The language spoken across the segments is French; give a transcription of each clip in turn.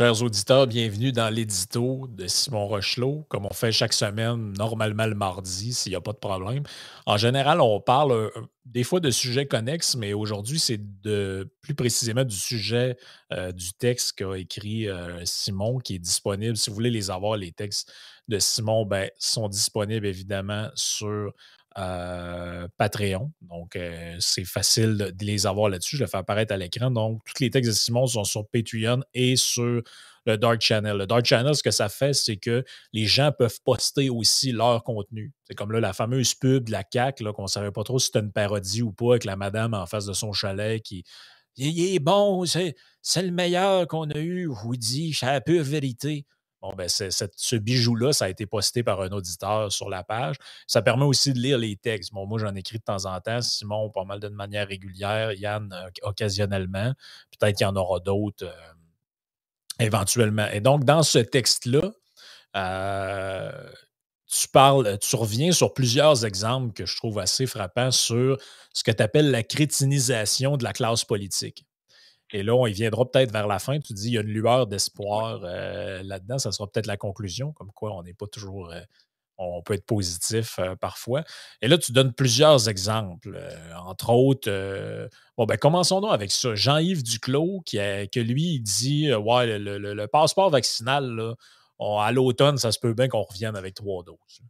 Chers auditeurs, bienvenue dans l'édito de Simon Rochelot, comme on fait chaque semaine, normalement le mardi, s'il n'y a pas de problème. En général, on parle euh, des fois de sujets connexes, mais aujourd'hui, c'est plus précisément du sujet euh, du texte qu'a écrit euh, Simon, qui est disponible. Si vous voulez les avoir, les textes de Simon ben, sont disponibles évidemment sur Patreon. Donc, c'est facile de, les avoir là-dessus. Je le fais apparaître à l'écran. Donc, tous les textes de Simon sont sur Patreon et sur le Dark Channel. Le Dark Channel, ce que ça fait, c'est que les gens peuvent poster aussi leur contenu. C'est comme là, la fameuse pub de la CAQ, qu'on ne savait pas trop si c'était une parodie ou pas, avec la madame en face de son chalet qui. Il est bon, c'est le meilleur qu'on a eu, vous dit, c'est la pure vérité. Bon, ben, ce bijou-là, ça a été posté par un auditeur sur la page. Ça permet aussi de lire les textes. Bon, moi, j'en écris de temps en temps. Simon, pas mal de manière régulière. Yann, euh, occasionnellement. Peut-être qu'il y en aura d'autres euh, éventuellement. Et donc, dans ce texte-là, euh, tu parles, tu reviens sur plusieurs exemples que je trouve assez frappants sur ce que tu appelles la crétinisation de la classe politique. Et là, on y viendra peut-être vers la fin. Tu dis il y a une lueur d'espoir euh, là-dedans. Ça sera peut-être la conclusion, comme quoi on n'est pas toujours. Euh, on peut être positif euh, parfois. Et là, tu donnes plusieurs exemples. entre autres, bon, ben, commençons donc avec ça. Jean-Yves Duclos, qui que lui, il dit Ouais, le, passeport vaccinal, à l'automne, ça se peut bien qu'on revienne avec trois doses.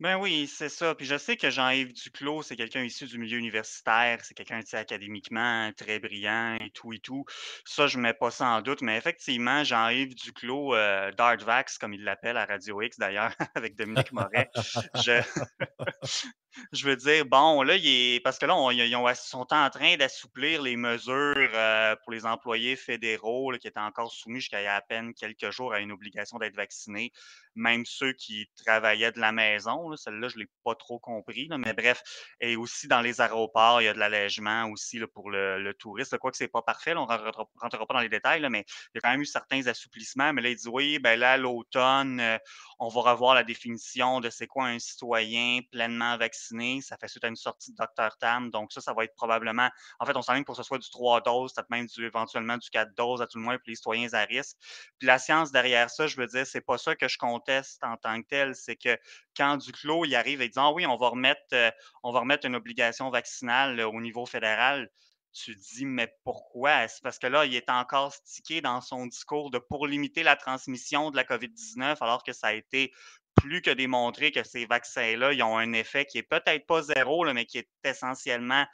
Ben oui, c'est ça. Puis je sais que Jean-Yves Duclos, c'est quelqu'un issu du milieu universitaire, c'est quelqu'un, tu académiquement très brillant et tout et tout. Ça, je mets pas ça en doute, mais effectivement, Jean-Yves Duclos, euh, Dartvax, comme il l'appelle à Radio X d'ailleurs, avec Dominique Moret, je... veux dire, bon, là, il est... parce que là, ils sont en train d'assouplir les mesures euh, pour les employés fédéraux qui étaient encore soumis jusqu'à il y a à peine quelques jours à une obligation d'être vaccinés même ceux qui travaillaient de la maison. Celle-là, je ne l'ai pas trop compris. mais bref, et aussi dans les aéroports, il y a de l'allègement aussi pour le, le touriste. Quoi que ce n'est pas parfait, on ne rentrera pas dans les détails, mais il y a quand même eu certains assouplissements. Mais là, il dit oui, ben là, l'automne, euh, on va revoir la définition de c'est quoi un citoyen pleinement vacciné. Ça fait suite à une sortie de Dr. Tam. Donc, ça, ça va être probablement. En fait, on s'enligne pour que ce soit du 3 doses, peut-être même du, éventuellement du 4 doses à tout le moins pour les citoyens à risque. Puis la science derrière ça, je veux dire, c'est pas ça que je conteste en tant que tel. C'est que quand Duclos il arrive et dit Ah oui, on va remettre, euh, on va remettre une obligation vaccinale au niveau fédéral tu dis, mais pourquoi? C'est parce que là, il est encore stické dans son discours de pour limiter la transmission de la COVID-19, alors que ça a été plus que démontré que ces vaccins-là, ils ont un effet qui est peut-être pas zéro, mais qui est essentiellement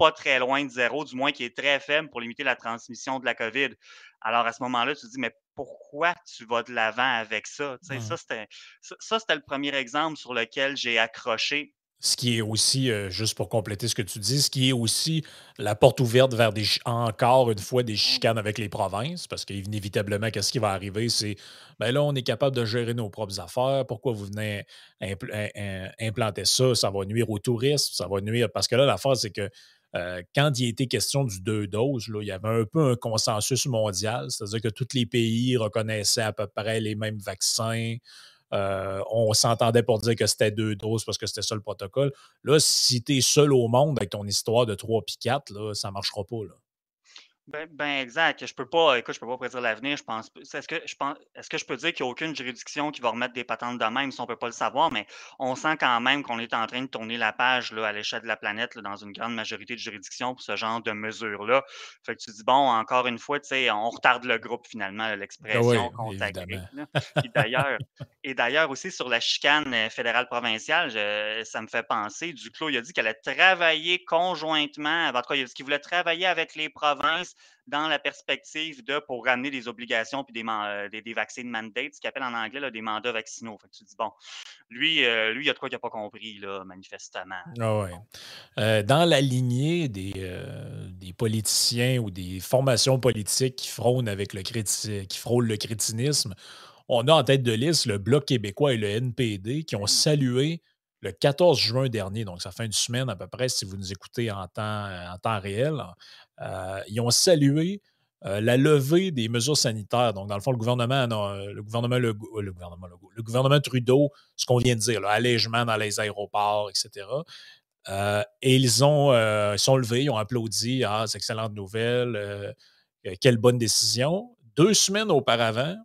pas très loin de zéro, du moins qui est très faible pour limiter la transmission de la COVID. Alors à ce moment-là, tu te dis, mais pourquoi tu vas de l'avant avec ça? Ça, c'était le premier exemple sur lequel j'ai accroché ce qui est aussi, euh, juste pour compléter ce que tu dis, ce qui est aussi la porte ouverte vers des, encore une fois des chicanes avec les provinces, parce qu'inévitablement, qu'est-ce qui va arriver? C'est, ben là, on est capable de gérer nos propres affaires. Pourquoi vous venez implanter ça? Ça va nuire au tourisme, ça va nuire. Parce que là, l'affaire, c'est que euh, quand il était question du deux doses, là, il y avait un peu un consensus mondial, c'est-à-dire que tous les pays reconnaissaient à peu près les mêmes vaccins. Euh, on s'entendait pour dire que c'était deux doses parce que c'était ça le protocole. Là, si tu es seul au monde avec ton histoire de 3 puis 4, là, ça ne marchera pas. Ben, ben, exact. Je peux pas, écoute, je peux pas prédire l'avenir. Je pense, est-ce que je pense, est-ce que je peux dire qu'il n'y a aucune juridiction qui va remettre des patentes de même? Si on peut pas le savoir, mais on sent quand même qu'on est en train de tourner la page là, à l'échelle de la planète dans une grande majorité de juridictions pour ce genre de mesures-là. Fait que tu dis bon, encore une fois, tu sais, on retarde le groupe finalement, ah l'expression oui, Et d'ailleurs, et d'ailleurs aussi sur la chicane euh, fédérale provinciale, ça me fait penser. Duclos, il a dit qu'elle a travaillé conjointement, en tout cas, il a dit qu'il voulait travailler avec les provinces dans la perspective de pour ramener des obligations puis des, euh, des, des vaccines mandates, ce qu'il appelle en anglais des mandats vaccinaux. Fait tu dis, bon, lui, euh, lui, il y a de quoi qu'il n'a pas compris, là, manifestement. Ah euh, dans la lignée des, des politiciens ou des formations politiques qui frônent avec le qui frôlent le crétinisme, on a en tête de liste le Bloc québécois et le NPD qui ont mmh. salué le 14 juin dernier, donc ça fait une semaine à peu près si vous nous écoutez en temps, en temps réel, euh, ils ont salué euh, la levée des mesures sanitaires. Donc, dans le fond, le gouvernement, euh, le gouvernement, le, gouvernement, le, gouvernement Trudeau, ce qu'on vient de dire, l'allègement dans les aéroports, etc. et ils ont sont levés, ils ont applaudi. Ah, c'est excellente nouvelle. quelle bonne décision. deux semaines auparavant,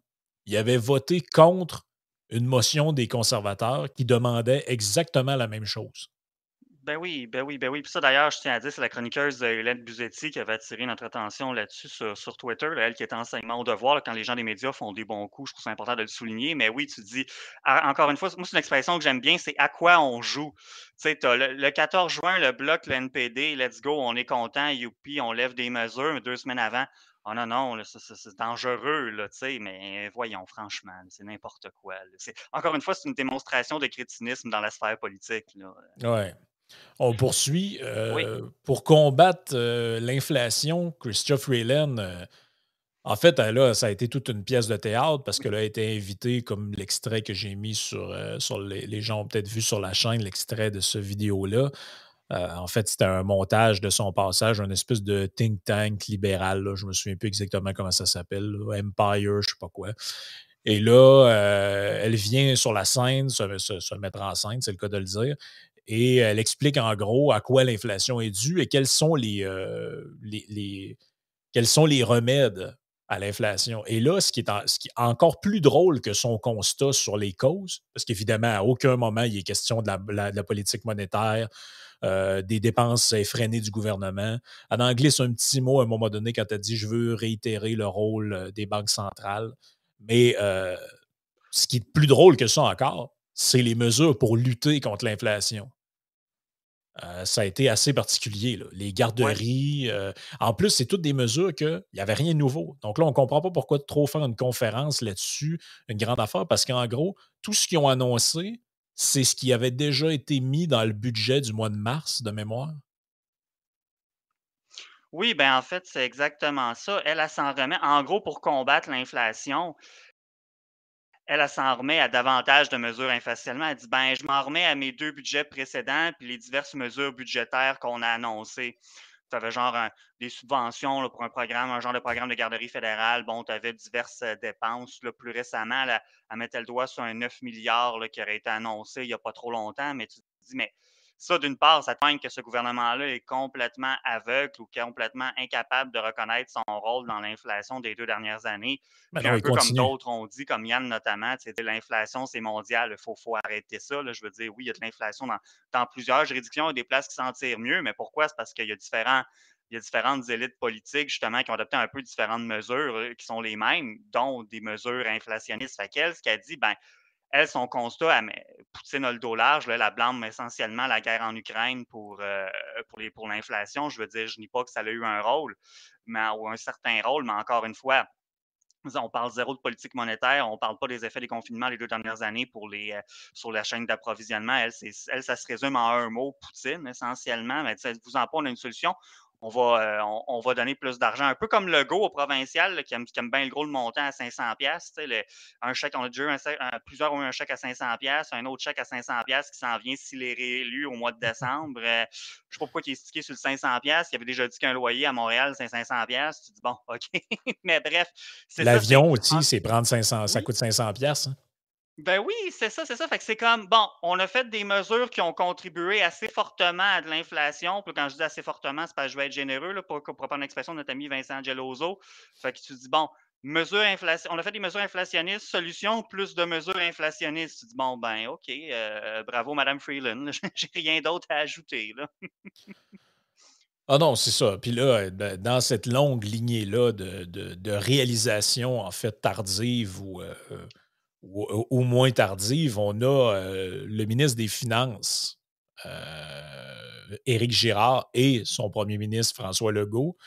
il avait voté contre une motion des conservateurs qui demandait exactement la même chose. Ben oui, ben oui, ben oui. Puis ça, d'ailleurs, je tiens à dire, c'est la chroniqueuse euh, Hélène Buzetti qui avait attiré notre attention là-dessus sur, Twitter, elle qui est enseignement au devoir, quand les gens des médias font des bons coups, je trouve ça important de le souligner. Mais oui, tu dis, encore une fois, moi, c'est une expression que j'aime bien, c'est à quoi on joue? Tu sais, le, le 14 juin, le bloc, le NPD, let's go, on est content, youpi, on lève des mesures, mais deux semaines avant, oh non, non, c'est dangereux, là, tu sais, mais voyons, franchement, c'est n'importe quoi. Encore une fois, c'est une démonstration de crétinisme dans la sphère politique. Là. Ouais. On poursuit. Euh, pour combattre euh, l'inflation, Christophe euh, en fait, là, ça a été toute une pièce de théâtre parce qu'elle a été invitée, comme l'extrait que j'ai mis sur, sur les, gens ont peut-être vu sur la chaîne, l'extrait de ce vidéo-là. En fait, c'était un montage de son passage, un espèce de think tank libéral. Je je me souviens plus exactement comment ça s'appelle, Empire, je ne sais pas quoi. Et là, elle vient sur la scène se, mettre en scène, c'est le cas de le dire et elle explique en gros à quoi l'inflation est due et quels sont les, euh, quels sont les remèdes à l'inflation. Et là, ce qui, est ce qui est encore plus drôle que son constat sur les causes, parce qu'évidemment, à aucun moment, il est question de la, politique monétaire, euh, des dépenses effrénées du gouvernement. En anglais, c'est un petit mot à un moment donné quand elle dit Je veux réitérer le rôle euh, des banques centrales. Mais ce qui est plus drôle que ça encore, c'est les mesures pour lutter contre l'inflation. Euh, ça a été assez particulier. Les garderies. Euh, en plus, c'est toutes des mesures qu'il n'y avait rien de nouveau. Donc là, on ne comprend pas pourquoi trop faire une conférence là-dessus, une grande affaire, parce qu'en gros, tout ce qu'ils ont annoncé, c'est ce qui avait déjà été mis dans le budget du mois de mars de mémoire? Oui, ben en fait, c'est exactement ça. Elle, elle s'en remet. En gros, pour combattre l'inflation, elle, s'en remet à davantage de mesures inflationnelles. Elle dit ben, je m'en remets à mes deux budgets précédents puis les diverses mesures budgétaires qu'on a annoncées. Tu avais genre des subventions pour un programme, un genre de programme de garderie fédérale. Bon, tu avais diverses euh, dépenses. Plus récemment, elle, mettait le doigt sur un 9 milliards qui aurait été annoncé il n'y a pas trop longtemps, mais tu te dis, mais ça, d'une part, ça montre que ce gouvernement-là est complètement aveugle ou complètement incapable de reconnaître son rôle dans l'inflation des deux dernières années. Ben un peu comme d'autres ont dit, comme Yann notamment, l'inflation, c'est mondial, il faut, faut, arrêter ça. Je veux dire, oui, il y a de l'inflation dans, plusieurs juridictions, il y a des places qui s'en tirent mieux, mais pourquoi? C'est parce qu'il y a différents il y a différentes élites politiques, justement, qui ont adopté un peu différentes mesures euh, qui sont les mêmes, dont des mesures inflationnistes. Fait qu'elle, ce qu'elle dit, ben, elle, son constat, Poutine a le dos large, elle blâme essentiellement la guerre en Ukraine pour, euh, pour, l'inflation. Je veux dire, je dis pas que ça a eu un rôle, mais, ou un certain rôle, mais encore une fois, on parle zéro de politique monétaire, on ne parle pas des effets des confinements les deux dernières années pour les, euh, sur la chaîne d'approvisionnement. Elle, elle, ça se résume en un mot, Poutine, essentiellement. Mais vous en pas, on a une solution on va, euh, on, va donner plus d'argent. Un peu comme le Go au provincial, qui, aime, bien le gros le montant à 500 Un chèque, on a déjà eu plusieurs ont eu un chèque à 500 un autre chèque à 500 qui s'en vient s'il est réélu au mois de décembre. Euh, je ne sais pas pourquoi il est stické sur le 500 Il avait déjà dit qu'un loyer à Montréal, c'est 500 Tu dis, bon, OK. Mais bref. L'avion aussi, c'est prendre 500, ça coûte 500 hein? Ben oui, c'est ça, c'est ça. Fait que c'est comme, bon, on a fait des mesures qui ont contribué assez fortement à de l'inflation. Puis quand je dis assez fortement, c'est parce que je vais être généreux là, pour, pour prendre l'expression de notre ami Vincent Geloso. Fait que tu dis, bon, mesures inflation, on a fait des mesures inflationnistes, solution, plus de mesures inflationnistes. Tu dis, bon, ben, OK, euh, bravo, Madame Freeland. J'ai rien d'autre à ajouter. Là. Ah non, c'est ça. Puis là, ben, dans cette longue lignée-là de, de, réalisation, en fait, tardive ou. Euh, ou, moins tardive, on a euh, le ministre des Finances, euh, Éric Girard, et son premier ministre, François Legault.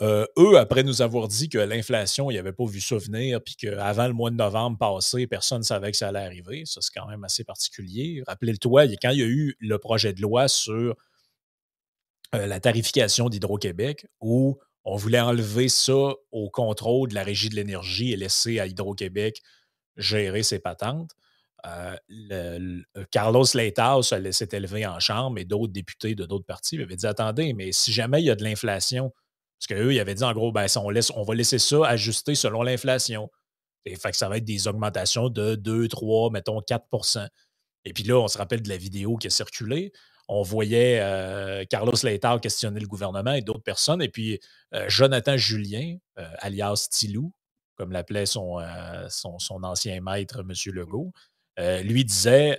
Euh, eux, après nous avoir dit que l'inflation, ils n'avaient pas vu ça venir, puis qu'avant le mois de novembre passé, personne ne savait que ça allait arriver. Ça, c'est quand même assez particulier. Rappelez-le-toi, quand il y a eu le projet de loi sur la tarification d'Hydro-Québec, où on voulait enlever ça au contrôle de la Régie de l'énergie et laisser à Hydro-Québec gérer ses patentes. Euh, Carlos Leitao s'est élevé en chambre et d'autres députés de d'autres partis avaient dit Attendez, mais si jamais il y a de l'inflation, parce qu'eux, ils avaient dit en gros, ben, on, va laisser ça ajuster selon l'inflation. Fait que ça va être des augmentations de 2, 3, mettons 4% Et puis là, on se rappelle de la vidéo qui a circulé. On voyait euh, Carlos Leitao questionner le gouvernement et d'autres personnes. Et puis euh, Jonathan Julien, alias Tilou, comme l'appelait son, son, ancien maître, M. Legault, lui disait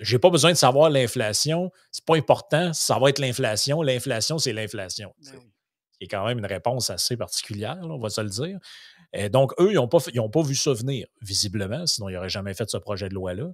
J'ai pas besoin de savoir l'inflation, c'est pas important, ça va être l'inflation. L'inflation, c'est l'inflation. C'est ben quand même une réponse assez particulière, on va se le dire. Et donc, eux, ils n'ont pas, pas vu ça venir, visiblement, sinon ils n'auraient jamais fait ce projet de loi-là.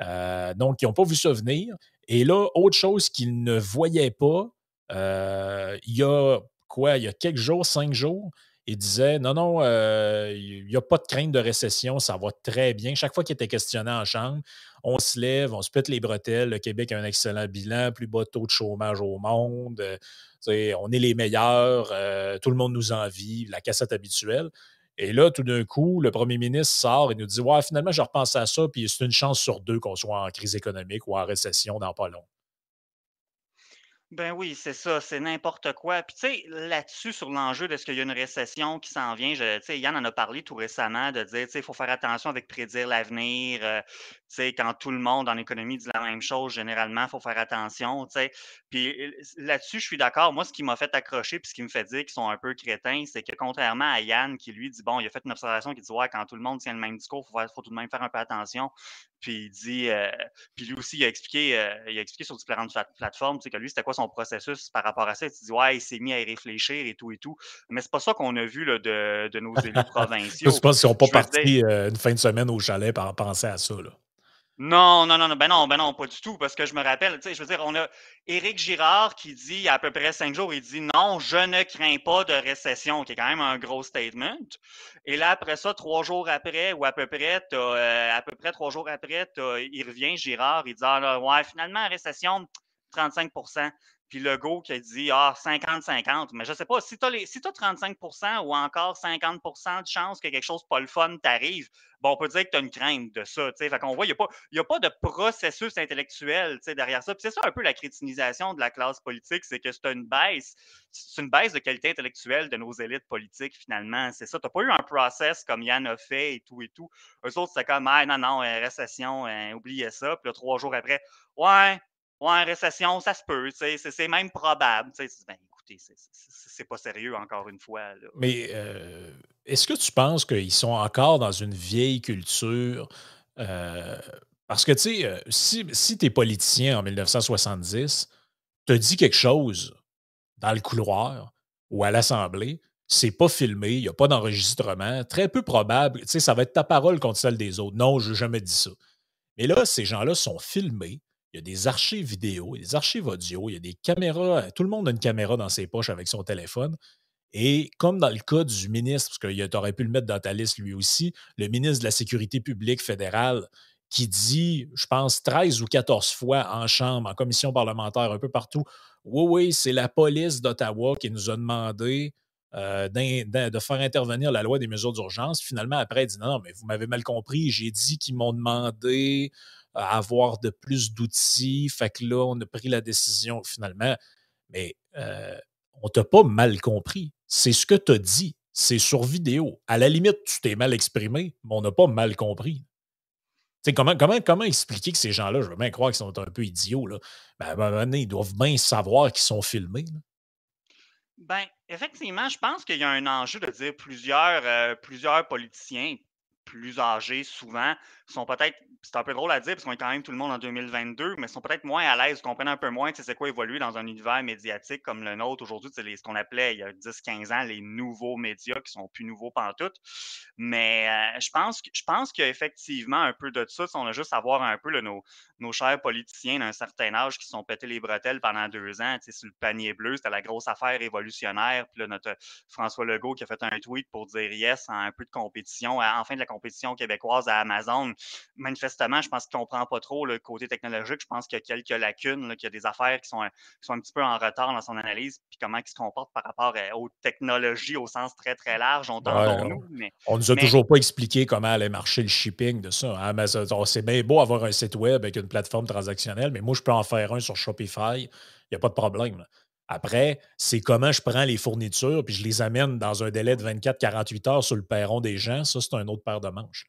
Euh, donc, ils n'ont pas vu ça venir. Et là, autre chose qu'ils ne voyaient pas, euh, il y a quoi, il y a quelques jours, cinq jours, ils disaient non, non, euh, il n'y a pas de crainte de récession, ça va très bien. Chaque fois qu'il était questionné en chambre, on se lève, on se pète les bretelles. Le Québec a un excellent bilan, plus bas taux de chômage au monde. on est les meilleurs, tout le monde nous envie, la cassette habituelle. Et là, tout d'un coup, le premier ministre sort et nous dit Ouais, finalement, je repense à ça, puis c'est une chance sur deux qu'on soit en crise économique ou en récession dans pas long. Ben oui, c'est ça, c'est n'importe quoi. Puis tu sais, là-dessus, sur l'enjeu de ce qu'il y a une récession qui s'en vient, tu sais, Yann en a parlé tout récemment de dire, tu sais, il faut faire attention avec prédire l'avenir. Euh, quand tout le monde en économie dit la même chose, généralement, il faut faire attention. Puis là-dessus, je suis d'accord. Moi, ce qui m'a fait accrocher, puis ce qui me fait dire qu'ils sont un peu crétins, c'est que contrairement à Yann, qui lui dit, bon, il a fait une observation qui dit, ouais, quand tout le monde tient le même discours, il faut, tout de même faire un peu attention. Puis il dit, euh, puis lui aussi, il a expliqué, euh, il a expliqué sur différentes plateformes, que lui, c'était quoi son processus par rapport à ça. Il dit, ouais, il s'est mis à y réfléchir et tout et tout. Mais c'est pas ça qu'on a vu là, de, de, nos élus provinciaux. je pense qu'ils sont pas partis euh, une fin de semaine au chalet par penser à ça. Là. Non, non, non, ben non, ben non, pas du tout, parce que je me rappelle, tu sais, je veux dire, on a Éric Girard qui dit, à peu près cinq jours, il dit non, je ne crains pas de récession, qui est quand même un gros statement. Et là, après ça, trois jours après, ou à peu près, euh, à peu près trois jours après, il revient, Girard, il dit, ah ouais, finalement, récession, 35 puis Legault qui a dit ah, 50-50. Mais je ne sais pas, si tu as, si 35% ou encore 50% de chance que quelque chose pas le fun t'arrive, bon, on peut dire que tu as une crainte de ça. Fait qu'on voit, il n'y a, pas de processus intellectuel derrière ça. Puis c'est ça un peu la crétinisation de la classe politique, c'est que c'est une baisse, c'est une baisse de qualité intellectuelle de nos élites politiques, finalement. C'est ça. Tu n'as pas eu un process comme Yann a fait et tout et tout. Eux autres, c'est comme ah, non, non, récession, hein, oubliez ça. Puis là, trois jours après, ouais, Ouais, récession, ça se peut. C'est même probable. Ben, écoutez, c'est pas sérieux, encore une fois. Mais euh, est-ce que tu penses qu'ils sont encore dans une vieille culture? Euh, parce que, tu sais, euh, si, si tu es politicien en 1970, tu dit quelque chose dans le couloir ou à l'Assemblée, c'est pas filmé, il n'y a pas d'enregistrement, très peu probable. Tu sais, ça va être ta parole contre celle des autres. Non, je n'ai jamais dit ça. Mais là, ces gens-là sont filmés il y a des archives vidéo, des archives audio, il y a des caméras. Tout le monde a une caméra dans ses poches avec son téléphone. Et comme dans le cas du ministre, parce que tu aurais pu le mettre dans ta liste lui aussi, le ministre de la Sécurité publique fédérale, qui dit, je pense, 13 ou 14 fois en chambre, en commission parlementaire, un peu partout, oui, oui, c'est la police d'Ottawa qui nous a demandé euh, de faire intervenir la loi des mesures d'urgence. Finalement, après, il dit non, non, mais vous m'avez mal compris, j'ai dit qu'ils m'ont demandé avoir de plus d'outils. Fait que là, on a pris la décision finalement. Mais euh, on t'a pas mal compris. C'est ce que tu as dit. C'est sur vidéo. À la limite, tu t'es mal exprimé, mais on n'a pas mal compris. comment, comment, comment expliquer que ces gens-là, je veux bien croire qu'ils sont un peu idiots, là. À un moment donné, ils doivent bien savoir qu'ils sont filmés. Ben, effectivement, je pense qu'il y a un enjeu de dire plusieurs, euh, plusieurs politiciens plus âgés, souvent, sont peut-être c'est un peu drôle à dire parce qu'on est quand même tout le monde en 2022, mais sont peut-être moins à l'aise, comprennent un peu moins c'est quoi évoluer dans un univers médiatique comme le nôtre aujourd'hui. C'est ce qu'on appelait il y a 10-15 ans les nouveaux médias qui sont plus nouveaux pantoute. Mais euh, je pense, je pense qu'il y a effectivement un peu de ça. On a juste à voir un peu nos, nos chers politiciens d'un certain âge qui sont pétés les bretelles pendant deux ans. Sur le panier bleu, c'était la grosse affaire révolutionnaire. Puis là, notre François Legault qui a fait un tweet pour dire yes en un peu de compétition, enfin de la compétition québécoise à Amazon. Manifestement, je pense qu'il ne comprend pas trop le côté technologique. Je pense qu'il y a quelques lacunes, qu'il y a des affaires qui sont, un, sont un petit peu en retard dans son analyse, puis comment il se comporte par rapport euh, aux technologies au sens très, très large. On, nous, mais, on nous a toujours pas expliqué comment allait marcher le shipping de ça. Hein, c'est bien beau avoir un site web avec une plateforme transactionnelle, mais moi, je peux en faire un sur Shopify. Il n'y a pas de problème. Après, c'est comment je prends les fournitures puis je les amène dans un délai de 24-48 heures sur le perron des gens. Ça, c'est un autre paire de manches.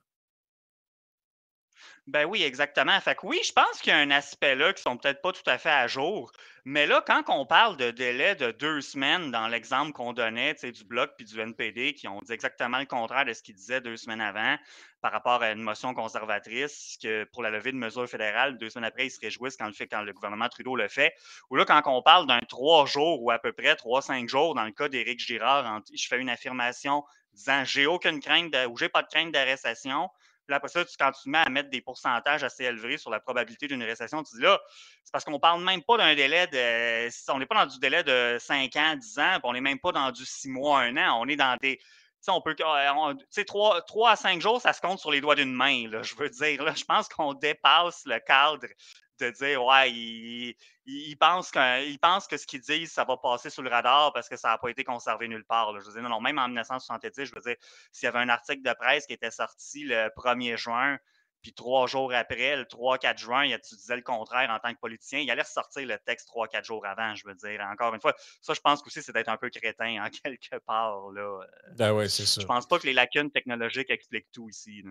Ben oui, exactement. Fait que oui, je pense qu'il y a un aspect là qui sont peut-être pas tout à fait à jour. Mais là, quand on parle de délai de deux semaines dans l'exemple qu'on donnait, du Bloc puis du NPD, qui ont dit exactement le contraire de ce qu'ils disaient deux semaines avant par rapport à une motion conservatrice, que pour la levée de mesures fédérales, deux semaines après, ils se réjouissent quand le, fait, quand le gouvernement Trudeau le fait. Ou là, quand on parle d'un trois jours ou à peu près trois, cinq jours, dans le cas d'Éric Girard, je fais une affirmation disant j'ai aucune crainte de, ou j'ai pas de crainte d'arrestation là, après ça, quand tu mets à mettre des pourcentages assez élevés sur la probabilité d'une récession, tu dis là, c'est parce qu'on ne parle même pas d'un délai de. On n'est pas dans du délai de 5 ans, 10 ans, puis on n'est même pas dans du 6 mois, 1 an. On est dans des. On peut, 3, 3, à 5 jours, ça se compte sur les doigts d'une main. Je veux dire, je pense qu'on dépasse le cadre de dire, ouais, ils, pensent que, pensent que ce qu'ils disent, ça va passer sous le radar parce que ça n'a pas été conservé nulle part. Je veux dire, non, non, même en 1970, je veux dire, s'il y avait un article de presse qui était sorti le 1er juin, puis trois jours après, le 3-4 juin, tu disais le contraire en tant que politicien, il allait ressortir le texte 3-4 jours avant, je veux dire. Encore une fois, ça, je pense aussi, c'est d'être un peu crétin, en quelque part. Là. Ben ouais, c'est ça. Je pense pas que les lacunes technologiques expliquent tout ici.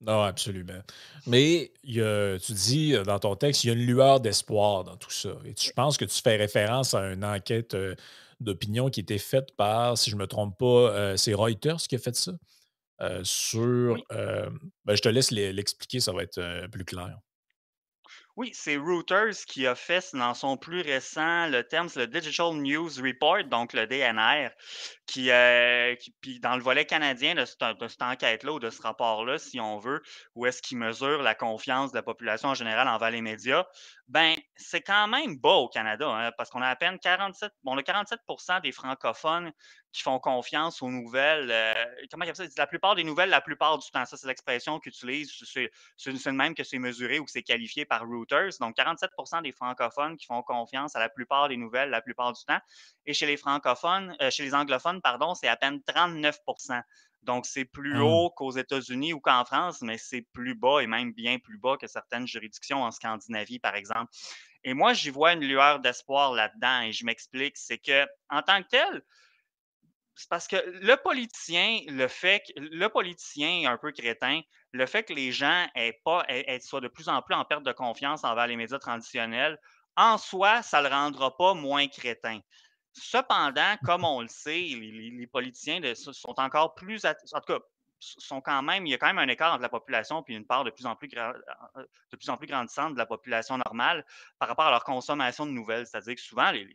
Non, absolument. Mais tu dis euh, dans ton texte, il y a une lueur d'espoir dans tout ça. Et tu, je pense que tu fais référence à une enquête euh, d'opinion qui était faite par, si je ne me trompe pas, euh, c'est Reuters qui a fait ça? Sur. Ben, je te laisse l'expliquer, ça va être plus clair. Oui, c'est Reuters qui a fait dans son plus récent, le terme, c'est le Digital News Report, donc le DNR, qui, euh, puis dans le volet canadien de cette, enquête-là ou de ce rapport-là, si on veut, où est-ce qu'il mesure la confiance de la population en général envers les médias, ben c'est quand même bas au Canada, hein, parce qu'on a à peine 47, bon, le 47% des francophones qui font confiance aux nouvelles. Euh, comment il ça? La plupart des nouvelles, la plupart du temps. Ça, c'est l'expression qu'ils utilisent. C'est le même que c'est mesuré ou que c'est qualifié par Reuters. Donc, 47% des francophones qui font confiance à la plupart des nouvelles la plupart du temps. Et chez les francophones, euh, chez les anglophones, pardon, c'est à peine 39% donc, c'est plus mmh. haut qu'aux États-Unis ou qu'en France, mais c'est plus bas et même bien plus bas que certaines juridictions en Scandinavie, par exemple. Et moi, j'y vois une lueur d'espoir là-dedans et je m'explique. C'est que, en tant que tel, c'est parce que le politicien, le fait que le politicien un peu crétin, le fait que les gens aient pas, soient de plus en plus en perte de confiance envers les médias traditionnels, en soi, ça ne le rendra pas moins crétin. Cependant, comme on le sait, les, politiciens sont encore plus, en tout cas, sont quand même, il y a quand même un écart entre la population puis une part de plus en plus, euh, de plus en plus grandissante de la population normale par rapport à leur consommation de nouvelles. C'est-à-dire que souvent, les,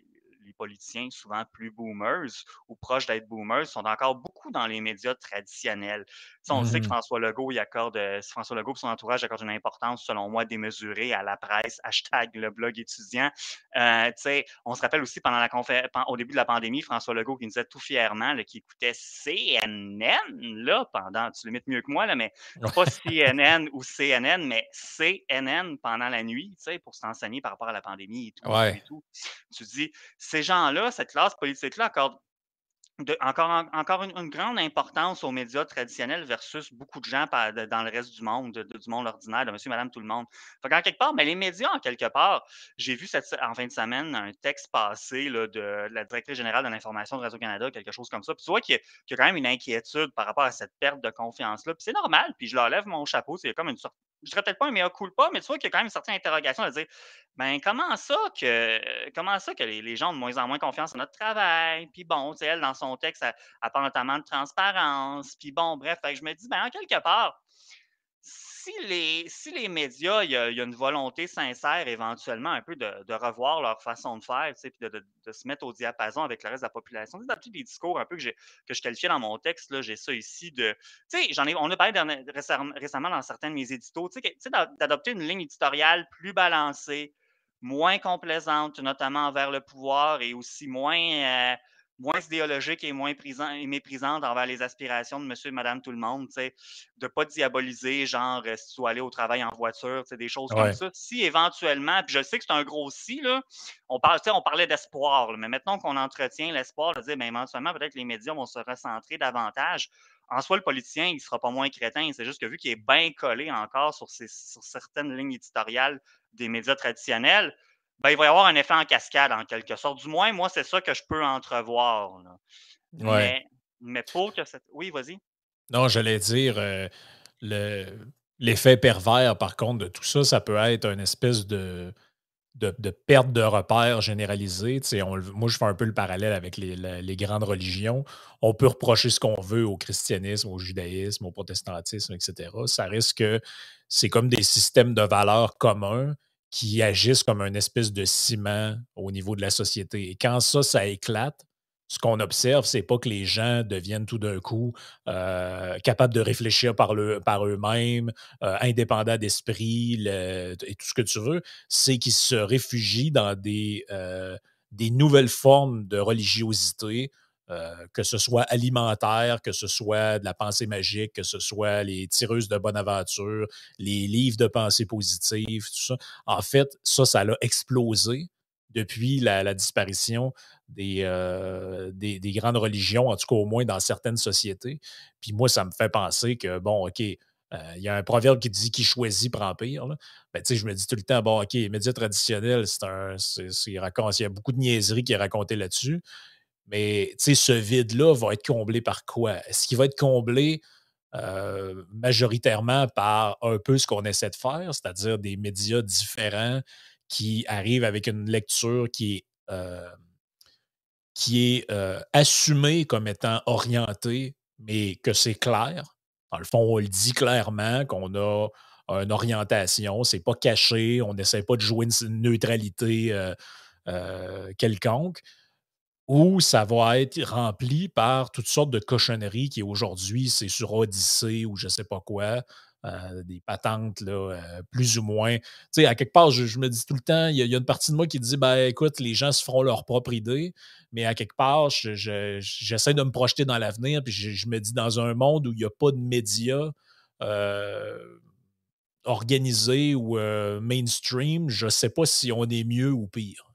les politiciens, souvent plus boomers ou proches d'être boomers, sont encore beaucoup dans les médias traditionnels. on sait que mmh François Legault, il accorde, euh, François Legault et son entourage accordent une importance, selon moi, démesurée à la presse, hashtag le blog étudiant. Euh, on se rappelle aussi pendant la au début de la pandémie, François Legault qui nous disait tout fièrement qu'il écoutait CNN là, pendant, tu le mieux que moi, là, mais pas CNN ou CNN, mais CNN pendant la nuit, pour s'enseigner par rapport à la pandémie et tout. Et tout. Tu dis, ces gens-là, cette classe politique-là, accorde encore, encore une, grande importance aux médias traditionnels versus beaucoup de gens dans le reste du monde, du monde ordinaire, de monsieur, madame, tout le monde. en quelque part, mais les médias, en quelque part, j'ai vu en fin de semaine un texte passé de, la directrice générale de l'information de Radio-Canada, quelque chose comme ça. Puis tu vois qu'il y, a quand même une inquiétude par rapport à cette perte de confiance-là. Puis c'est normal, puis je leur lève mon chapeau. C'est comme une sorte je dirais peut-être pas un meilleur pas, mais tu vois qu'il y a quand même une certaine interrogation à dire ben comment ça que comment ça que les, gens ont de moins en moins confiance en notre travail? Puis bon, tu sais, elle, dans son texte, elle, parle notamment de transparence. Puis bon, bref, je me dis, ben en quelque part, si les, si les médias, il y, a, une volonté sincère éventuellement un peu de, revoir leur façon de faire, puis de, de, se mettre au diapason avec le reste de la population, d'adopter des discours un peu que, que je qualifiais dans mon texte, j'ai ça ici de. J'en ai, on a parlé récemment dans certains de mes éditos, d'adopter une ligne éditoriale plus balancée, moins complaisante, notamment envers le pouvoir et aussi moins. Euh, moins idéologique et moins méprisante envers les aspirations de monsieur et madame tout le monde, de ne pas diaboliser, genre, euh, si tu aller au travail en voiture, des choses comme ça. Si éventuellement, puis je sais que c'est un gros si, là, on, parle, on parlait d'espoir, mais maintenant qu'on entretient l'espoir de dire, ben, éventuellement, peut-être que les médias vont se recentrer davantage. En soi, le politicien, il ne sera pas moins crétin. C'est juste que vu qu'il est bien collé encore sur, sur certaines lignes éditoriales des médias traditionnels, ben, il va y avoir un effet en cascade, en quelque sorte. Du moins, moi, c'est ça que je peux entrevoir. Mais, mais, pour que cette. Oui, vas-y. Non, j'allais dire, euh, le, l'effet pervers, par contre, de tout ça, ça peut être une espèce de, de, perte de repères généralisée. moi, je fais un peu le parallèle avec les, grandes religions. On peut reprocher ce qu'on veut au christianisme, au judaïsme, au protestantisme, etc. Ça risque que c'est comme des systèmes de valeurs communs qui agissent comme une espèce de ciment au niveau de la société. Et quand ça, ça éclate, ce qu'on observe, c'est pas que les gens deviennent tout d'un coup euh, capables de réfléchir par, eux-mêmes, euh, indépendants d'esprit et tout ce que tu veux, c'est qu'ils se réfugient dans des, euh, des nouvelles formes de religiosité, que ce soit alimentaire, que ce soit de la pensée magique, que ce soit les tireuses de bonne aventure, les livres de pensée positive, tout ça. En fait, ça, ça a explosé depuis la, disparition euh, des, des, grandes religions, en tout cas au moins dans certaines sociétés. Puis moi, ça me fait penser que, bon, OK, euh, il y a un proverbe qui dit qui choisit prend pire. Ben, je me dis tout le temps, bon, OK, les médias traditionnels, c'est un. il y a beaucoup de niaiseries qui est racontée là-dessus. Mais ce vide-là va être comblé par quoi? Est-ce qu'il va être comblé euh, majoritairement par un peu ce qu'on essaie de faire, c'est-à-dire des médias différents qui arrive avec une lecture qui est, euh, qui est euh, assumée comme étant orientée, mais que c'est clair? Dans le fond, on le dit clairement qu'on a une orientation, c'est pas caché, on n'essaie pas de jouer une neutralité quelconque, ou ça va être rempli par toutes sortes de cochonneries qui aujourd'hui, c'est sur Odyssée ou je sais pas quoi. Euh, des patentes euh, plus ou moins. Tu sais, à quelque part, je, me dis tout le temps, il y, a une partie de moi qui dit ben écoute, les gens se feront leur propre idée, mais à quelque part, j'essaie de me projeter dans l'avenir, puis je, me dis dans un monde où il n'y a pas de médias euh, organisés ou mainstream, je ne sais pas si on est mieux ou pire.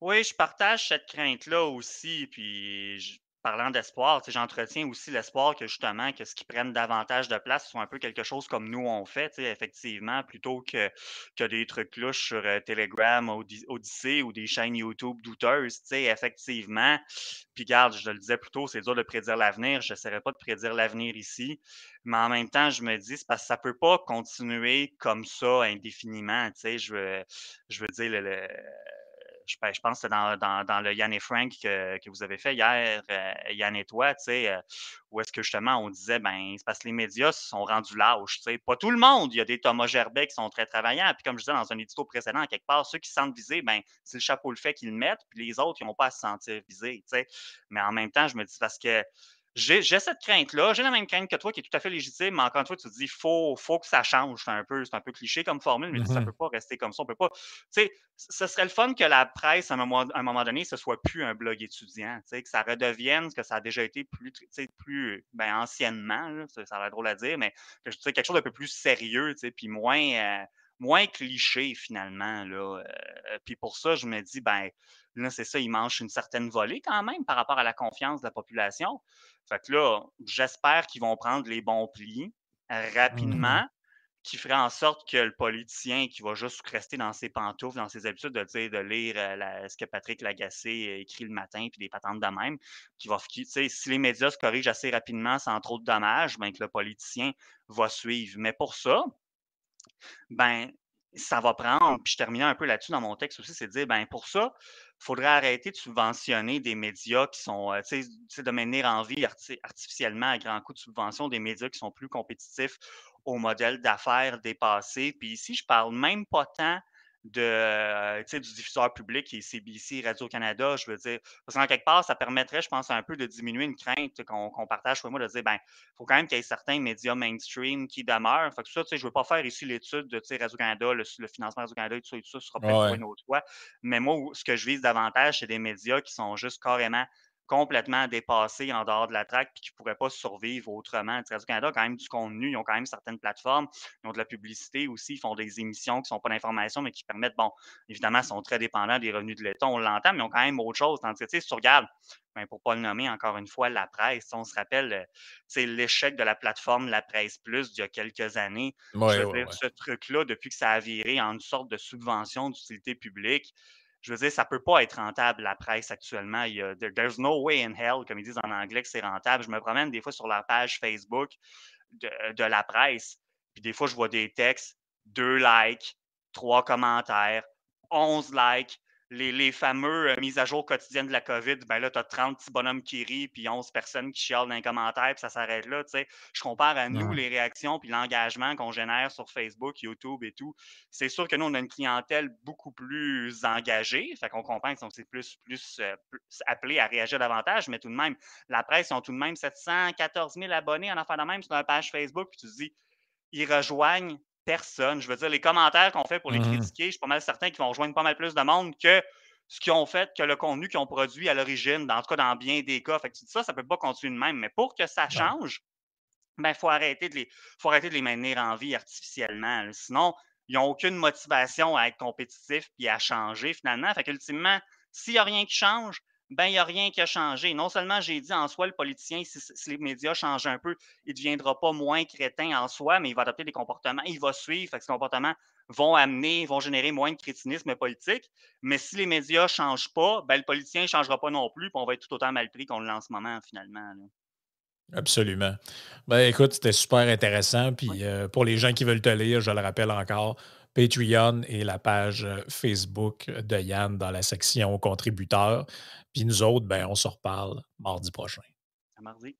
Oui, je partage cette crainte-là aussi, puis parlant d'espoir, j'entretiens aussi l'espoir que justement, que ce qui prenne davantage de place soit un peu quelque chose comme nous on fait, effectivement, plutôt que, que des trucs louches sur euh, Telegram, Odyssey ou des chaînes YouTube douteuses, effectivement. Puis garde, je le disais plus tôt, c'est dur de prédire l'avenir. Je n'essaierai pas de prédire l'avenir ici. Mais en même temps, je me dis, c'est parce que ça ne peut pas continuer comme ça indéfiniment. Je veux, je veux dire, le je, pense que c'est dans, le Yann et Frank que, vous avez fait hier, euh, Yann et toi, euh, où est-ce que justement on disait, ben, c'est parce que les médias sont rendus lâches. Pas tout le monde. Il y a des Thomas Gerbet qui sont très travaillants. Puis comme je disais dans un édito précédent, quelque part, ceux qui se sentent visés, ben, c'est le chapeau le fait qu'ils le mettent, puis les autres, ils n'ont pas à se sentir visés. Mais en même temps, je me dis parce que j'ai cette crainte-là. J'ai la même crainte que toi qui est tout à fait légitime, mais encore une fois, tu te dis, il faut, faut que ça change. C'est un, peu, un peu cliché comme formule, mais ça ne mmh peut pas rester comme ça. On peut pas. Tu sais, ce serait le fun que la presse, à un moment, à un moment donné, ce soit plus un blog étudiant, tu sais, que ça redevienne ce que ça a déjà été plus, tu sais, plus ben, anciennement, ça, a l'air drôle à dire, mais que, quelque chose d'un peu plus sérieux, tu sais, puis moins. Euh, moins cliché finalement. Là. Euh, puis pour ça, je me dis, ben là, c'est ça, il mange une certaine volée quand même par rapport à la confiance de la population. Fait que là, j'espère qu'ils vont prendre les bons plis mmh rapidement, qui ferait en sorte que le politicien qui va juste rester dans ses pantoufles, dans ses habitudes de dire, de lire euh, ce que Patrick Lagacé écrit le matin, puis des patentes de même, qui va, si les médias se corrigent assez rapidement sans trop de dommages, ben, que le politicien va suivre. Mais pour ça, ben, ça va prendre, puis je terminais un peu là-dessus dans mon texte aussi, c'est de dire, ben pour ça, il faudrait arrêter de subventionner des médias qui sont, euh, tu sais, de mener en vie artificiellement à grand coup de subvention des médias qui sont plus compétitifs au modèle d'affaires dépassé. Puis ici, je parle même pas tant de, euh, du diffuseur public qui est CBC, Radio-Canada, je veux dire. Parce qu'en quelque part, ça permettrait, je pense, un peu de diminuer une crainte qu'on partage pour moi, de dire, ben, il faut quand même qu'il y ait certains médias mainstream qui demeurent. Fait que ça, tu sais, je ne veux pas faire ici l'étude de Radio-Canada, le, financement Radio-Canada et tout ça, et tout ça, ce sera peut-être une autre fois. Mais moi, ce que je vise davantage, c'est des médias qui sont juste carrément complètement dépassés en dehors de la traque puis qui ne pourraient pas survivre autrement. Radio-Canada a quand même du contenu, ils ont quand même certaines plateformes, ils ont de la publicité aussi, ils font des émissions qui ne sont pas d'information, mais qui permettent, bon, évidemment, ils sont très dépendants des revenus de l'État, on l'entend, mais ils ont quand même autre chose. Tandis que, si tu regardes, ben, pour ne pas le nommer encore une fois, la presse, on se rappelle, c'est euh, l'échec de la plateforme La Presse Plus d'il y a quelques années. Je veux dire, ce truc-là, depuis que ça a viré en une sorte de subvention d'utilité publique, je veux dire, ça ne peut pas être rentable, la presse actuellement. Il y a, there's no way in hell, comme ils disent en anglais, que c'est rentable. Je me promène des fois sur la page Facebook de, la presse. Puis des fois, je vois des textes, deux likes, trois commentaires, 11 likes, les, fameux euh, mises à jour quotidiennes de la COVID, ben là, tu as 30 petits bonhommes qui rient, puis 11 personnes qui chialent dans les commentaires, puis ça s'arrête là. sais. Je compare à nous les réactions, puis l'engagement qu'on génère sur Facebook, YouTube et tout. C'est sûr que nous, on a une clientèle beaucoup plus engagée, fait qu'on comprend qu'ils sont plus, plus, euh, plus, appelés à réagir davantage, mais tout de même, la presse, ils ont tout de même 714 000 abonnés en affaire de même sur leur page Facebook, puis tu te dis, ils rejoignent personne. Je veux dire, les commentaires qu'on fait pour les mmh critiquer, je suis pas mal certain qu'ils vont rejoindre pas mal plus de monde que ce qu'ils ont fait, que le contenu qu'ils ont produit à l'origine, en tout cas dans bien des cas. Fait que ça, ça peut pas continuer de même. Mais pour que ça change, il ben, faut, arrêter de les, faut arrêter de les maintenir en vie artificiellement. Sinon, ils n'ont aucune motivation à être compétitifs et à changer finalement. Fait qu'ultimement, s'il n'y a rien qui change, ben, il n'y a rien qui a changé. Non seulement j'ai dit en soi, le politicien, si, les médias changent un peu, il ne deviendra pas moins crétin en soi, mais il va adopter des comportements, il va suivre. Fait que ces comportements vont amener, vont générer moins de crétinisme politique. Mais si les médias ne changent pas, ben, le politicien ne changera pas non plus, puis on va être tout autant mal pris qu'on l'est en ce moment, finalement. Absolument. Ben, écoute, c'était super intéressant. Puis euh, pour les gens qui veulent te lire, je le rappelle encore, Patreon et la page euh, Facebook de Yann dans la section contributeurs. Puis nous autres, ben, on se reparle mardi prochain. À mardi.